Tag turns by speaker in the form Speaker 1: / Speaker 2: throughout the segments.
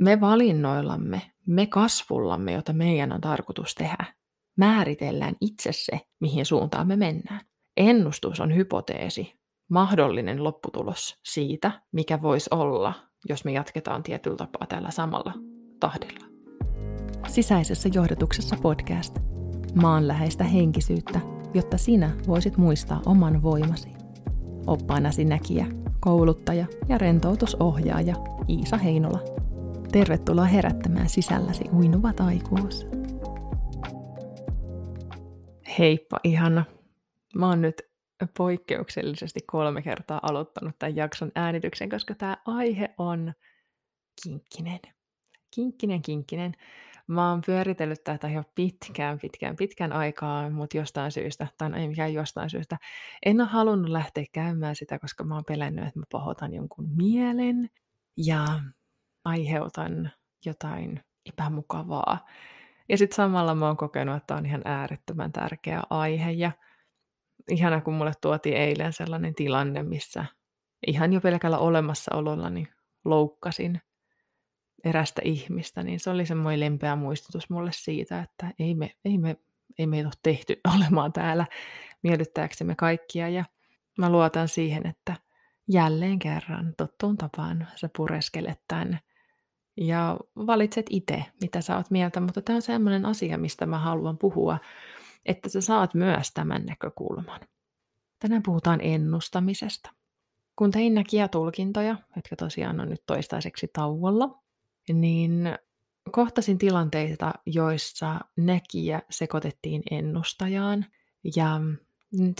Speaker 1: Me valinnoillamme, me kasvullamme, jota meidän on tarkoitus tehdä, määritellään itse se, mihin suuntaan me mennään. Ennustus on hypoteesi, mahdollinen lopputulos siitä, mikä voisi olla, jos me jatketaan tietyllä tapaa tällä samalla tahdilla.
Speaker 2: Sisäisessä johdotuksessa podcast. Maanläheistä henkisyyttä, jotta sinä voisit muistaa oman voimasi. Oppaanasi näkijä, kouluttaja ja rentoutusohjaaja Iisa Heinola. Tervetuloa herättämään sisälläsi uinuva taikuus.
Speaker 1: Heippa ihana. Mä oon nyt poikkeuksellisesti kolme kertaa aloittanut tämän jakson äänityksen, koska tämä aihe on kinkkinen. Kinkkinen, kinkkinen. Mä oon pyöritellyt tätä jo pitkään, pitkään, pitkän aikaa, mutta jostain syystä, tai no ei mikään jostain syystä, en ole halunnut lähteä käymään sitä, koska mä oon pelännyt, että mä pahoitan jonkun mielen ja aiheutan jotain epämukavaa. Ja sitten samalla mä oon kokenut, että on ihan äärettömän tärkeä aihe. Ja ihana, kun mulle tuotiin eilen sellainen tilanne, missä ihan jo pelkällä olemassaolollani loukkasin erästä ihmistä, niin se oli semmoinen lempeä muistutus mulle siitä, että ei me, ei me, ei me ole tehty olemaan täällä miellyttääksemme kaikkia. Ja mä luotan siihen, että jälleen kerran tottuun tapaan sä pureskelet tänne ja valitset itse, mitä sä oot mieltä, mutta tämä on sellainen asia, mistä mä haluan puhua, että sä saat myös tämän näkökulman. Tänään puhutaan ennustamisesta. Kun tein näkiä tulkintoja, jotka tosiaan on nyt toistaiseksi tauolla, niin kohtasin tilanteita, joissa näkijä sekoitettiin ennustajaan. Ja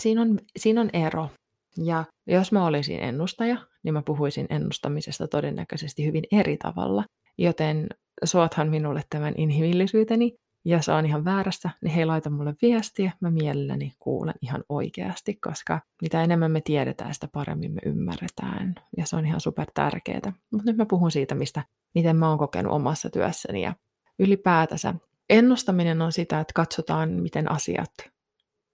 Speaker 1: siinä on, siinä on ero. Ja jos mä olisin ennustaja, niin mä puhuisin ennustamisesta todennäköisesti hyvin eri tavalla. Joten suothan minulle tämän inhimillisyyteni. Ja se on ihan väärässä, niin hei laita mulle viestiä, mä mielelläni kuulen ihan oikeasti, koska mitä enemmän me tiedetään, sitä paremmin me ymmärretään. Ja se on ihan super tärkeää. Mutta nyt mä puhun siitä, mistä, miten mä oon kokenut omassa työssäni. Ja ylipäätänsä ennustaminen on sitä, että katsotaan, miten asiat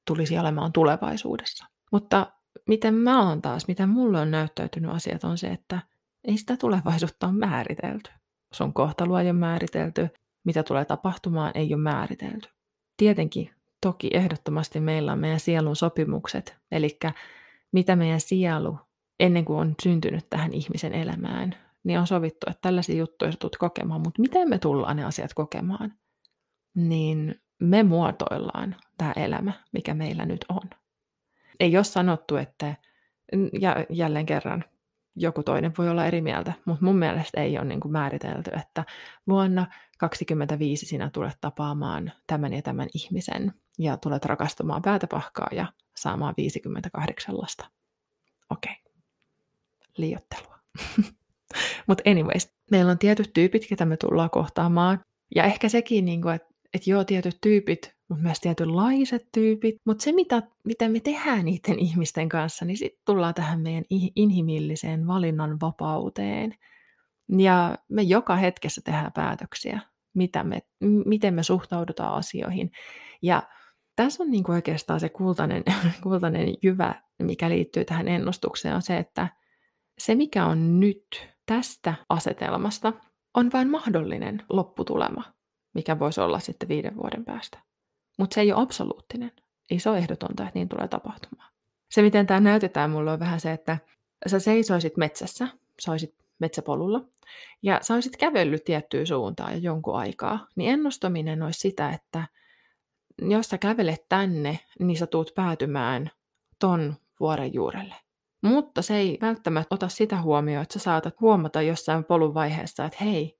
Speaker 1: tulisi olemaan tulevaisuudessa. Mutta miten mä oon taas, miten mulle on näyttäytynyt asiat, on se, että ei sitä tulevaisuutta ole määritelty. Sun kohtalo ei ole määritelty, mitä tulee tapahtumaan, ei ole määritelty. Tietenkin, toki ehdottomasti meillä on meidän sielun sopimukset, eli mitä meidän sielu ennen kuin on syntynyt tähän ihmisen elämään, niin on sovittu, että tällaisia juttuja sä tulet kokemaan, mutta miten me tullaan ne asiat kokemaan, niin me muotoillaan tämä elämä, mikä meillä nyt on. Ei ole sanottu, että, ja jälleen kerran, joku toinen voi olla eri mieltä, mutta mun mielestä ei ole niin kuin määritelty, että vuonna 2025 sinä tulet tapaamaan tämän ja tämän ihmisen ja tulet rakastumaan päätäpahkaa ja saamaan 58 lasta. Okei, okay. liiottelua. mutta anyways, meillä on tietyt tyypit, ketä me tullaan kohtaamaan. Ja ehkä sekin, niin kuin, että, että joo, tietyt tyypit mutta myös tietynlaiset tyypit. Mutta se, mitä, mitä me tehdään niiden ihmisten kanssa, niin sitten tullaan tähän meidän inhimilliseen valinnan vapauteen. Ja me joka hetkessä tehdään päätöksiä, mitä me, miten me suhtaudutaan asioihin. Ja tässä on niin kuin oikeastaan se kultainen, kultainen jyvä, mikä liittyy tähän ennustukseen, on se, että se mikä on nyt tästä asetelmasta, on vain mahdollinen lopputulema, mikä voisi olla sitten viiden vuoden päästä. Mutta se ei ole absoluuttinen. Ei se ole ehdotonta, että niin tulee tapahtumaan. Se, miten tämä näytetään mulle, on vähän se, että sä seisoisit metsässä, sä olisit metsäpolulla, ja sä olisit kävellyt tiettyyn suuntaan jo jonkun aikaa, niin ennustaminen olisi sitä, että jos sä kävelet tänne, niin sä tuut päätymään ton vuoren juurelle. Mutta se ei välttämättä ota sitä huomioon, että sä saatat huomata jossain polun vaiheessa, että hei,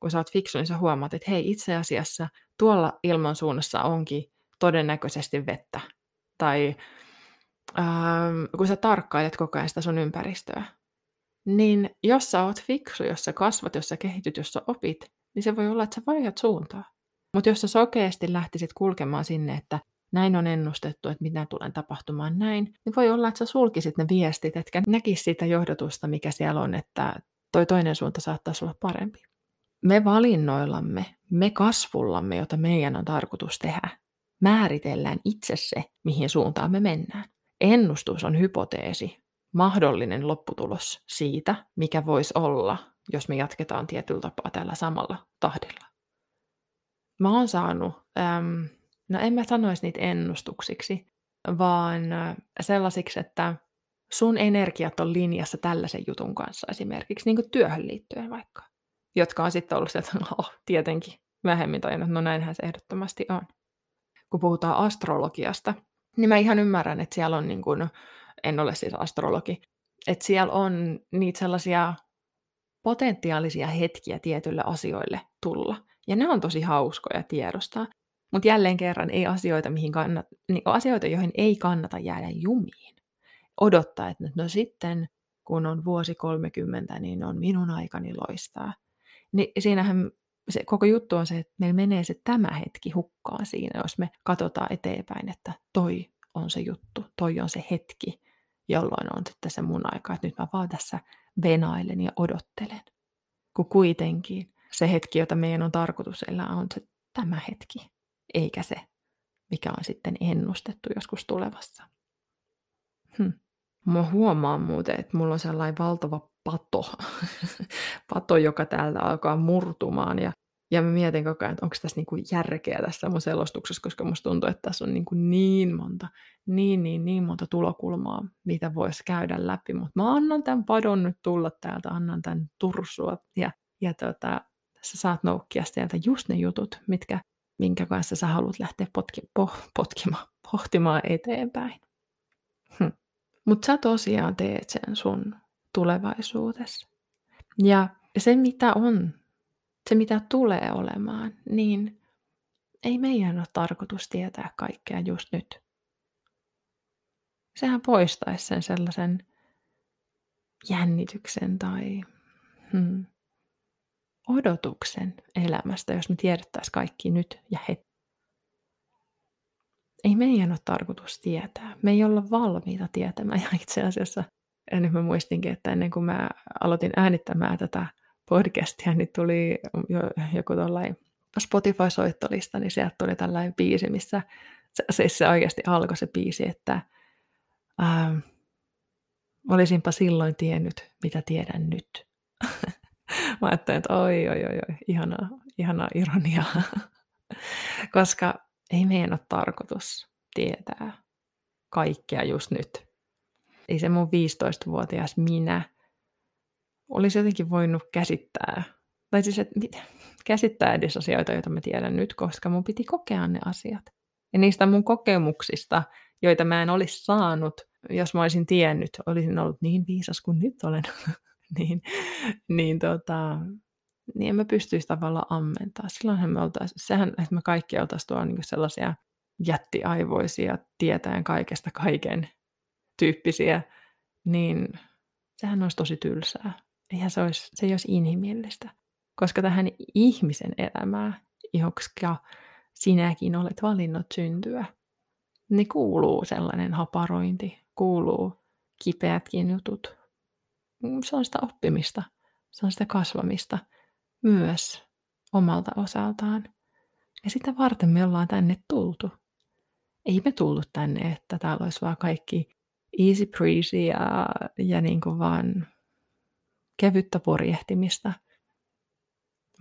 Speaker 1: kun sä oot fiksu, niin sä huomaat, että hei, itse asiassa tuolla ilmansuunnassa onkin todennäköisesti vettä. Tai ähm, kun sä tarkkailet koko ajan sitä sun ympäristöä, niin jos sä oot fiksu, jos sä kasvat, jos sä kehityt, jos sä opit, niin se voi olla, että sä vaihdat suuntaa. Mutta jos sä sokeasti lähtisit kulkemaan sinne, että näin on ennustettu, että mitä tulee tapahtumaan näin, niin voi olla, että sä sulkisit ne viestit, etkä näkisi sitä johdotusta, mikä siellä on, että toi toinen suunta saattaisi olla parempi. Me valinnoillamme, me kasvullamme, jota meidän on tarkoitus tehdä, määritellään itse se, mihin suuntaan me mennään. Ennustus on hypoteesi, mahdollinen lopputulos siitä, mikä voisi olla, jos me jatketaan tietyllä tapaa tällä samalla tahdilla. Mä oon saanut, äm, no en mä sanoisi niitä ennustuksiksi, vaan sellaisiksi, että sun energiat on linjassa tällaisen jutun kanssa esimerkiksi, niin kuin työhön liittyen vaikka, jotka on sitten ollut se, että oh, tietenkin vähemmin tajunnut, no näinhän se ehdottomasti on. Kun puhutaan astrologiasta, niin mä ihan ymmärrän, että siellä on niin kuin, en ole siis astrologi, että siellä on niitä sellaisia potentiaalisia hetkiä tietyille asioille tulla. Ja ne on tosi hauskoja tiedostaa. Mutta jälleen kerran ei asioita, mihin kannat, niin asioita, joihin ei kannata jäädä jumiin. Odottaa, että no sitten kun on vuosi 30, niin on minun aikani loistaa. Niin siinähän se koko juttu on se, että meillä menee se tämä hetki hukkaan siinä, jos me katsotaan eteenpäin, että toi on se juttu, toi on se hetki, jolloin on sitten se mun aika, että nyt mä vaan tässä venailen ja odottelen. Kun kuitenkin se hetki, jota meidän on tarkoitus elää, on se tämä hetki, eikä se, mikä on sitten ennustettu joskus tulevassa. Hm. Mä huomaan muuten, että mulla on sellainen valtava pato, pato, joka täältä alkaa murtumaan ja ja mä mietin koko ajan, että onko tässä niinku järkeä tässä mun selostuksessa, koska musta tuntuu, että tässä on niinku niin monta, niin, niin, niin monta tulokulmaa, mitä voisi käydä läpi. Mutta mä annan tämän padon nyt tulla täältä, annan tämän tursua ja, ja tota, sä saat noukkia sieltä just ne jutut, mitkä, minkä kanssa sä haluat lähteä potki, po, potkimaan, pohtimaan eteenpäin. Hm. Mutta sä tosiaan teet sen sun tulevaisuudessa. Ja se, mitä on se mitä tulee olemaan, niin ei meidän ole tarkoitus tietää kaikkea just nyt. Sehän poistaisi sen sellaisen jännityksen tai hmm, odotuksen elämästä, jos me tiedettäisiin kaikki nyt ja heti. Ei meidän ole tarkoitus tietää. Me ei olla valmiita tietämään. Ja itse asiassa, ja nyt mä muistinkin, että ennen kuin mä aloitin äänittämään tätä podcastia, niin tuli jo, joku tollain Spotify-soittolista, niin sieltä tuli tällainen biisi, missä se, se, se oikeasti alkoi se biisi, että ähm, olisinpa silloin tiennyt, mitä tiedän nyt. Mä ajattelin, että oi, oi, oi, oi ihanaa, ihanaa ironiaa. Koska ei meidän ole tarkoitus tietää kaikkea just nyt. Ei se mun 15-vuotias minä olisi jotenkin voinut käsittää, tai siis että käsittää edes asioita, joita mä tiedän nyt, koska mun piti kokea ne asiat. Ja niistä mun kokemuksista, joita mä en olisi saanut, jos mä olisin tiennyt, olisin ollut niin viisas kuin nyt olen, niin, niin, tota, niin en mä pystyisi tavallaan ammentaa. Silloinhan me oltaisiin, sehän, että me kaikki oltaisiin tuolla niin sellaisia jättiaivoisia, tietäen kaikesta kaiken tyyppisiä, niin sehän olisi tosi tylsää eihän se, olisi, se ei olisi inhimillistä. Koska tähän ihmisen elämää, jotka sinäkin olet valinnut syntyä, niin kuuluu sellainen haparointi, kuuluu kipeätkin jutut. Se on sitä oppimista, se on sitä kasvamista myös omalta osaltaan. Ja sitä varten me ollaan tänne tultu. Ei me tullut tänne, että täällä olisi vaan kaikki easy breezy ja, ja niin kuin vaan kevyttä purjehtimista,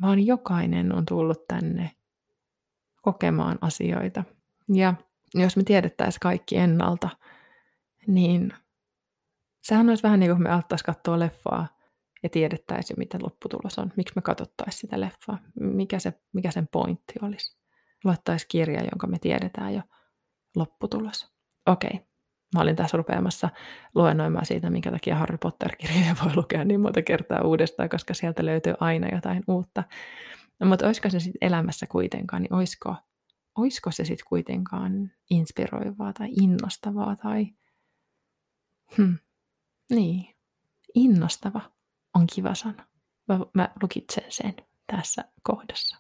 Speaker 1: vaan jokainen on tullut tänne kokemaan asioita. Ja jos me tiedettäisiin kaikki ennalta, niin sehän olisi vähän niin kuin me alettaisiin katsoa leffaa ja tiedettäisiin, mitä lopputulos on. Miksi me katsottaisiin sitä leffaa? Mikä, se, mikä sen pointti olisi? Luettaisiin kirja, jonka me tiedetään jo lopputulos. Okei, okay. Mä olin tässä rupeamassa luennoimaan siitä, minkä takia Harry Potter-kirjoja voi lukea niin monta kertaa uudestaan, koska sieltä löytyy aina jotain uutta. No, mutta olisiko se sitten elämässä kuitenkaan, niin olisiko, olisiko se sitten kuitenkaan inspiroivaa tai innostavaa tai... Hmm. Niin, innostava on kiva sana. Mä, mä lukitsen sen tässä kohdassa.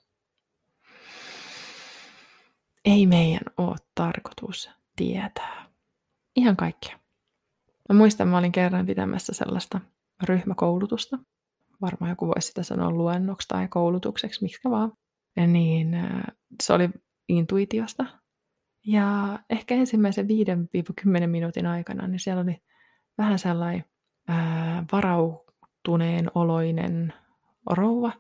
Speaker 1: Ei meidän ole tarkoitus tietää Ihan kaikkea. Mä muistan, mä olin kerran pitämässä sellaista ryhmäkoulutusta. Varmaan joku voisi sitä sanoa luennoksi tai koulutukseksi, miksi vaan. Ja niin äh, se oli intuitiosta. Ja ehkä ensimmäisen 5-10 minuutin aikana, niin siellä oli vähän sellainen ää, äh, varautuneen oloinen rouva,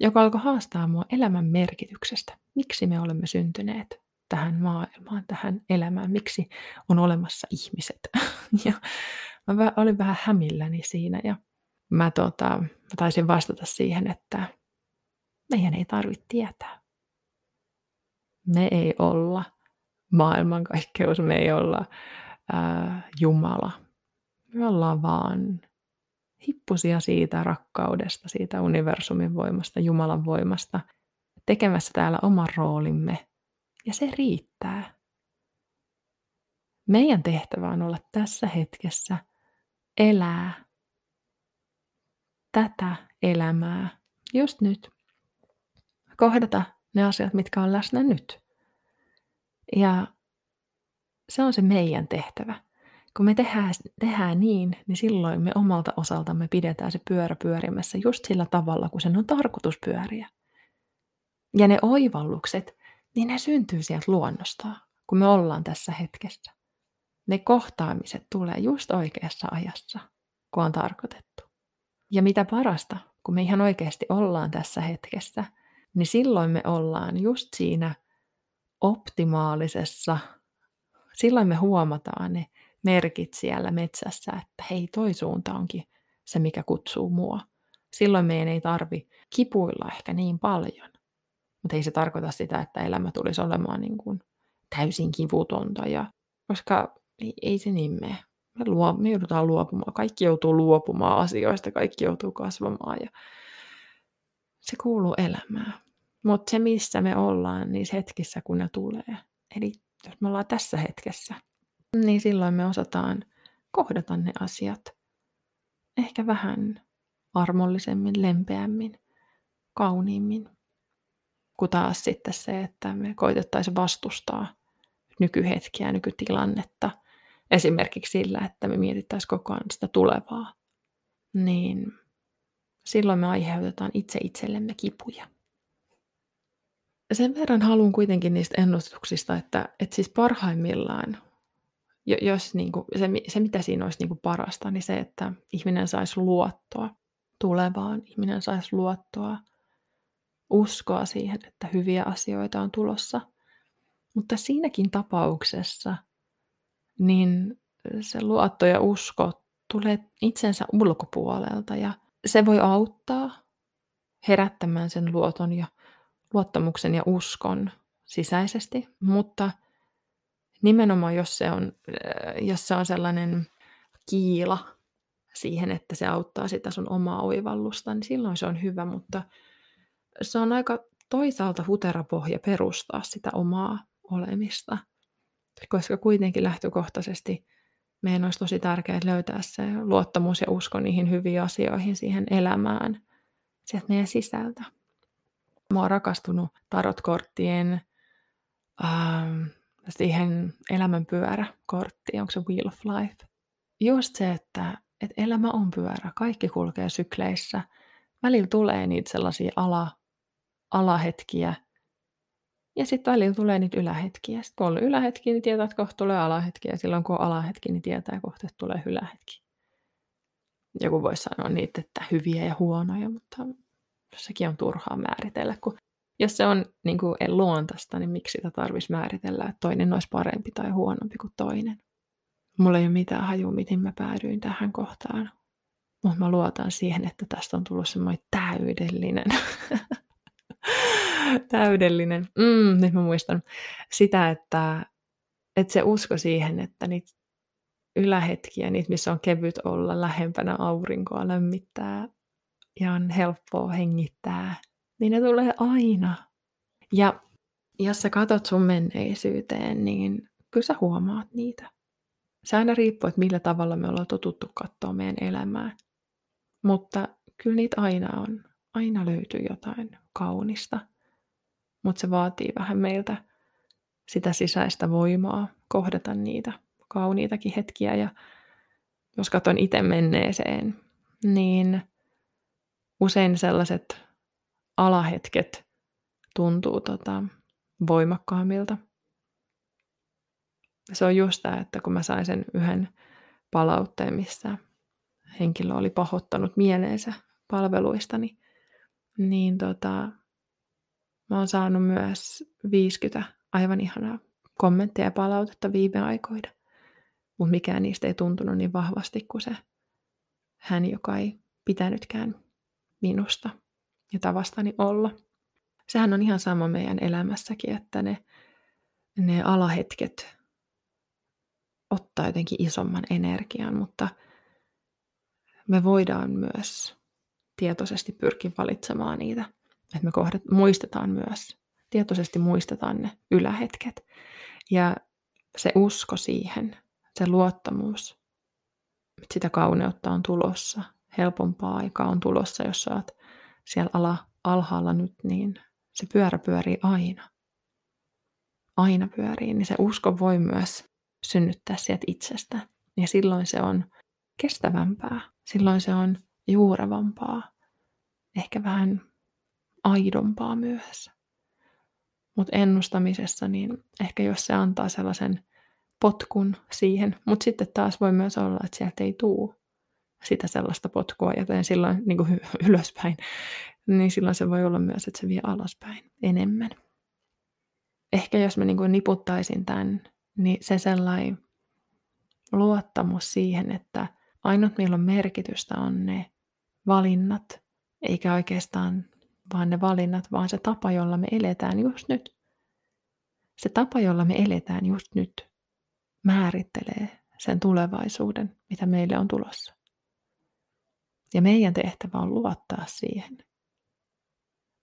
Speaker 1: joka alkoi haastaa mua elämän merkityksestä. Miksi me olemme syntyneet tähän maailmaan, tähän elämään, miksi on olemassa ihmiset. ja mä olin vähän hämilläni siinä ja mä, tota, mä taisin vastata siihen, että meidän ei tarvitse tietää. Me ei olla maailmankaikkeus, me ei olla ää, Jumala. Me ollaan vaan hippusia siitä rakkaudesta, siitä universumin voimasta, Jumalan voimasta, tekemässä täällä oman roolimme. Ja se riittää. Meidän tehtävä on olla tässä hetkessä, elää tätä elämää just nyt. Kohdata ne asiat, mitkä on läsnä nyt. Ja se on se meidän tehtävä. Kun me tehdään, tehdään niin, niin silloin me omalta osaltamme pidetään se pyörä pyörimässä just sillä tavalla, kun sen on tarkoitus pyöriä. Ja ne oivallukset, niin ne syntyy sieltä luonnosta, kun me ollaan tässä hetkessä. Ne kohtaamiset tulee just oikeassa ajassa, kun on tarkoitettu. Ja mitä parasta, kun me ihan oikeasti ollaan tässä hetkessä, niin silloin me ollaan just siinä optimaalisessa, silloin me huomataan ne merkit siellä metsässä, että hei, toi suunta onkin se, mikä kutsuu mua. Silloin meidän ei tarvi kipuilla ehkä niin paljon. Mutta ei se tarkoita sitä, että elämä tulisi olemaan niin kuin täysin kivutonta, ja, koska ei, ei se niin mene. Me, luo, me joudutaan luopumaan. Kaikki joutuu luopumaan asioista, kaikki joutuu kasvamaan ja se kuuluu elämään. Mutta se, missä me ollaan niissä hetkissä, kun ne tulee, eli jos me ollaan tässä hetkessä, niin silloin me osataan kohdata ne asiat ehkä vähän armollisemmin, lempeämmin, kauniimmin, kuin taas sitten se, että me koitettaisiin vastustaa nykyhetkiä, nykytilannetta, esimerkiksi sillä, että me mietittäisiin koko ajan sitä tulevaa, niin silloin me aiheutetaan itse itsellemme kipuja. Sen verran haluan kuitenkin niistä ennustuksista, että, että siis parhaimmillaan jos niin kuin, se, se, mitä siinä olisi niin kuin parasta, niin se, että ihminen saisi luottoa tulevaan, ihminen saisi luottoa, uskoa siihen, että hyviä asioita on tulossa. Mutta siinäkin tapauksessa, niin se luotto ja usko tulee itsensä ulkopuolelta ja se voi auttaa herättämään sen luoton ja luottamuksen ja uskon sisäisesti, mutta – nimenomaan jos se on, äh, jos se on sellainen kiila siihen, että se auttaa sitä sun omaa oivallusta, niin silloin se on hyvä, mutta se on aika toisaalta huterapohja perustaa sitä omaa olemista, koska kuitenkin lähtökohtaisesti meidän olisi tosi tärkeää löytää se luottamus ja usko niihin hyviin asioihin, siihen elämään, sieltä meidän sisältä. Mä oon rakastunut tarotkorttien ähm, siihen elämänpyörä-korttiin, onko se Wheel of Life. Just se, että, että elämä on pyörä, kaikki kulkee sykleissä. Välillä tulee niitä sellaisia ala, alahetkiä, ja sitten välillä tulee niitä ylähetkiä. Sitten kun on ylähetki, niin tietää, että kohta tulee alahetki, ja silloin kun on alahetki, niin tietää kohta, että tulee ylähetki. Joku voisi sanoa niitä, että hyviä ja huonoja, mutta sekin on turhaa määritellä, kun jos se on niin kuin luontaista, niin miksi sitä tarvitsisi määritellä, että toinen olisi parempi tai huonompi kuin toinen. Mulla ei ole mitään hajua, miten mä päädyin tähän kohtaan. Mutta mä luotan siihen, että tästä on tullut semmoinen täydellinen. täydellinen. Mm, nyt mä muistan sitä, että, että se usko siihen, että niitä ylähetkiä, niitä missä on kevyt olla lähempänä aurinkoa, lämmittää ja on helppoa hengittää niin ne tulee aina. Ja jos sä katot sun menneisyyteen, niin kyllä sä huomaat niitä. Se aina riippuu, että millä tavalla me ollaan totuttu katsoa meidän elämää. Mutta kyllä niitä aina on. Aina löytyy jotain kaunista. Mutta se vaatii vähän meiltä sitä sisäistä voimaa kohdata niitä kauniitakin hetkiä. Ja jos katson itse menneeseen, niin usein sellaiset alahetket tuntuu tota, voimakkaammilta. Se on just tämä, että kun mä sain sen yhden palautteen, missä henkilö oli pahoittanut mieleensä palveluistani, niin tota, mä oon saanut myös 50 aivan ihanaa kommentteja ja palautetta viime aikoina. Mutta mikään niistä ei tuntunut niin vahvasti kuin se hän, joka ei pitänytkään minusta ja tavastani olla. Sehän on ihan sama meidän elämässäkin, että ne, ne alahetket ottaa jotenkin isomman energian, mutta me voidaan myös tietoisesti pyrkiä valitsemaan niitä. Että me kohdat, muistetaan myös, tietoisesti muistetaan ne ylähetket. Ja se usko siihen, se luottamus, että sitä kauneutta on tulossa, helpompaa aikaa on tulossa, jos sä oot siellä ala, alhaalla nyt, niin se pyörä pyörii aina. Aina pyörii, niin se usko voi myös synnyttää sieltä itsestä. Ja silloin se on kestävämpää, silloin se on juurevampaa, ehkä vähän aidompaa myös. Mutta ennustamisessa, niin ehkä jos se antaa sellaisen potkun siihen, mutta sitten taas voi myös olla, että sieltä ei tule sitä sellaista potkua, joten silloin niin kuin ylöspäin, niin silloin se voi olla myös, että se vie alaspäin enemmän. Ehkä jos mä niin kuin niputtaisin tämän, niin se sellainen luottamus siihen, että ainut milloin merkitystä on ne valinnat, eikä oikeastaan vaan ne valinnat, vaan se tapa, jolla me eletään just nyt. Se tapa, jolla me eletään just nyt, määrittelee sen tulevaisuuden, mitä meille on tulossa. Ja meidän tehtävä on luottaa siihen,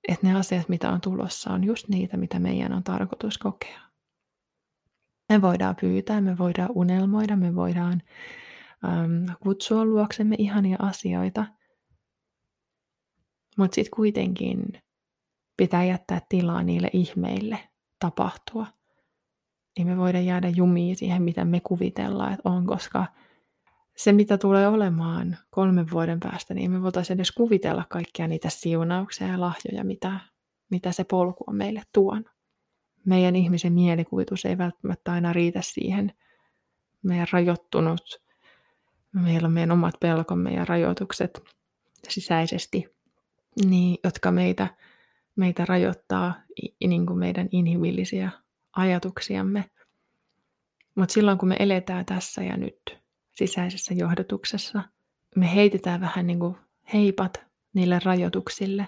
Speaker 1: että ne asiat, mitä on tulossa, on just niitä, mitä meidän on tarkoitus kokea. Me voidaan pyytää, me voidaan unelmoida, me voidaan äm, kutsua luoksemme ihania asioita, mutta sitten kuitenkin pitää jättää tilaa niille ihmeille tapahtua. Ei me voida jäädä jumiin siihen, mitä me kuvitellaan, että on, koska se, mitä tulee olemaan kolmen vuoden päästä, niin me voitaisiin edes kuvitella kaikkia niitä siunauksia ja lahjoja, mitä, mitä se polku on meille tuonut. Meidän ihmisen mielikuvitus ei välttämättä aina riitä siihen. Meidän rajoittunut, meillä on meidän omat pelkomme ja rajoitukset sisäisesti, niin, jotka meitä, meitä rajoittaa niin kuin meidän inhimillisiä ajatuksiamme. Mutta silloin kun me eletään tässä ja nyt, sisäisessä johdotuksessa. Me heitetään vähän niin kuin heipat niille rajoituksille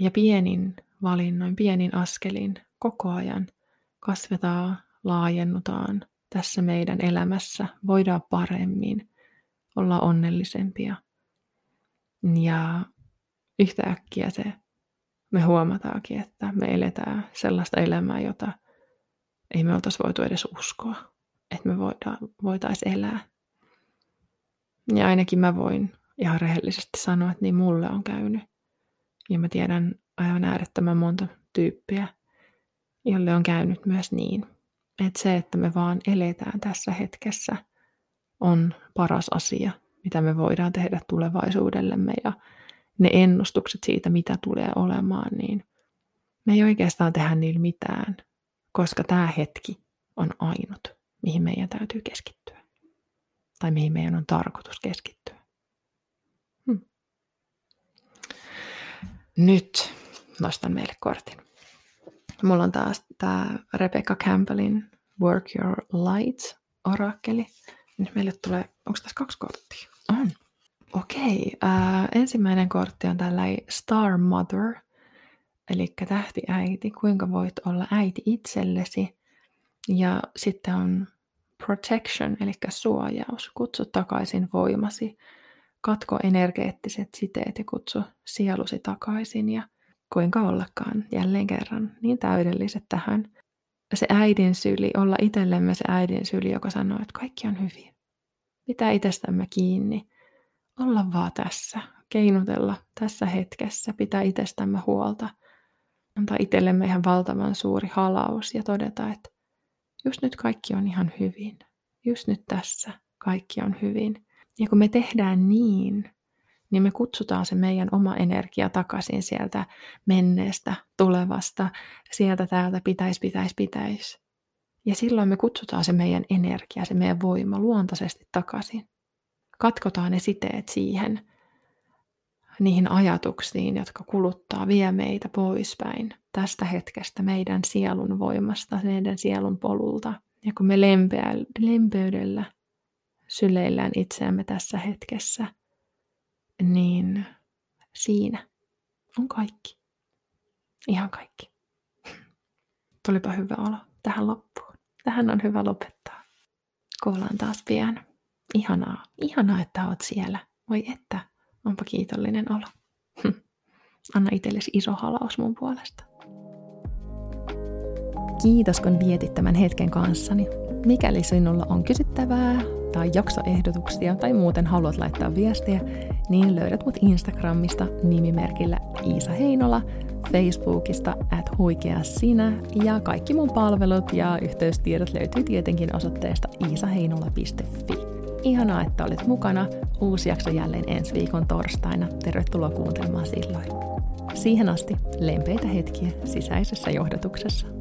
Speaker 1: ja pienin valinnoin, pienin askelin koko ajan kasvetaan, laajennutaan tässä meidän elämässä, voidaan paremmin, olla onnellisempia. Ja yhtäkkiä se me huomataankin, että me eletään sellaista elämää, jota ei me oltaisi voitu edes uskoa että me voitaisiin elää. Ja ainakin mä voin ihan rehellisesti sanoa, että niin mulle on käynyt. Ja mä tiedän aivan äärettömän monta tyyppiä, jolle on käynyt myös niin. Että se, että me vaan eletään tässä hetkessä, on paras asia, mitä me voidaan tehdä tulevaisuudellemme. Ja ne ennustukset siitä, mitä tulee olemaan, niin me ei oikeastaan tehdä niillä mitään, koska tämä hetki on ainut mihin meidän täytyy keskittyä. Tai mihin meidän on tarkoitus keskittyä. Hmm. Nyt nostan meille kortin. Mulla on taas tämä Rebecca Campbellin Work Your Light orakkeli. Nyt meille tulee, onko tässä kaksi korttia? On. Okei, äh, ensimmäinen kortti on tällainen Star Mother, eli tähtiäiti, kuinka voit olla äiti itsellesi ja sitten on protection, eli suojaus. Kutsu takaisin voimasi. Katko energeettiset siteet ja kutsu sielusi takaisin. Ja kuinka ollakaan jälleen kerran niin täydelliset tähän. Se äidin syli, olla itsellemme se äidin syli, joka sanoo, että kaikki on hyvin. Pitää itsestämme kiinni. Olla vaan tässä. Keinutella tässä hetkessä. Pitää itsestämme huolta. Antaa itsellemme ihan valtavan suuri halaus ja todeta, että just nyt kaikki on ihan hyvin. Just nyt tässä kaikki on hyvin. Ja kun me tehdään niin, niin me kutsutaan se meidän oma energia takaisin sieltä menneestä, tulevasta, sieltä täältä pitäisi, pitäisi, pitäisi. Ja silloin me kutsutaan se meidän energia, se meidän voima luontaisesti takaisin. Katkotaan ne siteet siihen niihin ajatuksiin, jotka kuluttaa, vie meitä poispäin tästä hetkestä, meidän sielun voimasta, meidän sielun polulta. Ja kun me lempeä, lempeydellä syleillään itseämme tässä hetkessä, niin siinä on kaikki. Ihan kaikki. Tulipa hyvä olo tähän loppuun. Tähän on hyvä lopettaa. Kuullaan taas pian. Ihanaa, ihanaa, että oot siellä. Voi että, onpa kiitollinen olo. Anna itsellesi iso halaus mun puolesta.
Speaker 2: Kiitos kun vietit tämän hetken kanssani. Mikäli sinulla on kysyttävää tai jaksoehdotuksia tai muuten haluat laittaa viestiä, niin löydät mut Instagramista nimimerkillä Iisa Heinola, Facebookista at huikea sinä ja kaikki mun palvelut ja yhteystiedot löytyy tietenkin osoitteesta iisaheinola.fi. Ihanaa, että olet mukana. Uusi jakso jälleen ensi viikon torstaina. Tervetuloa kuuntelemaan silloin. Siihen asti lempeitä hetkiä sisäisessä johdatuksessa.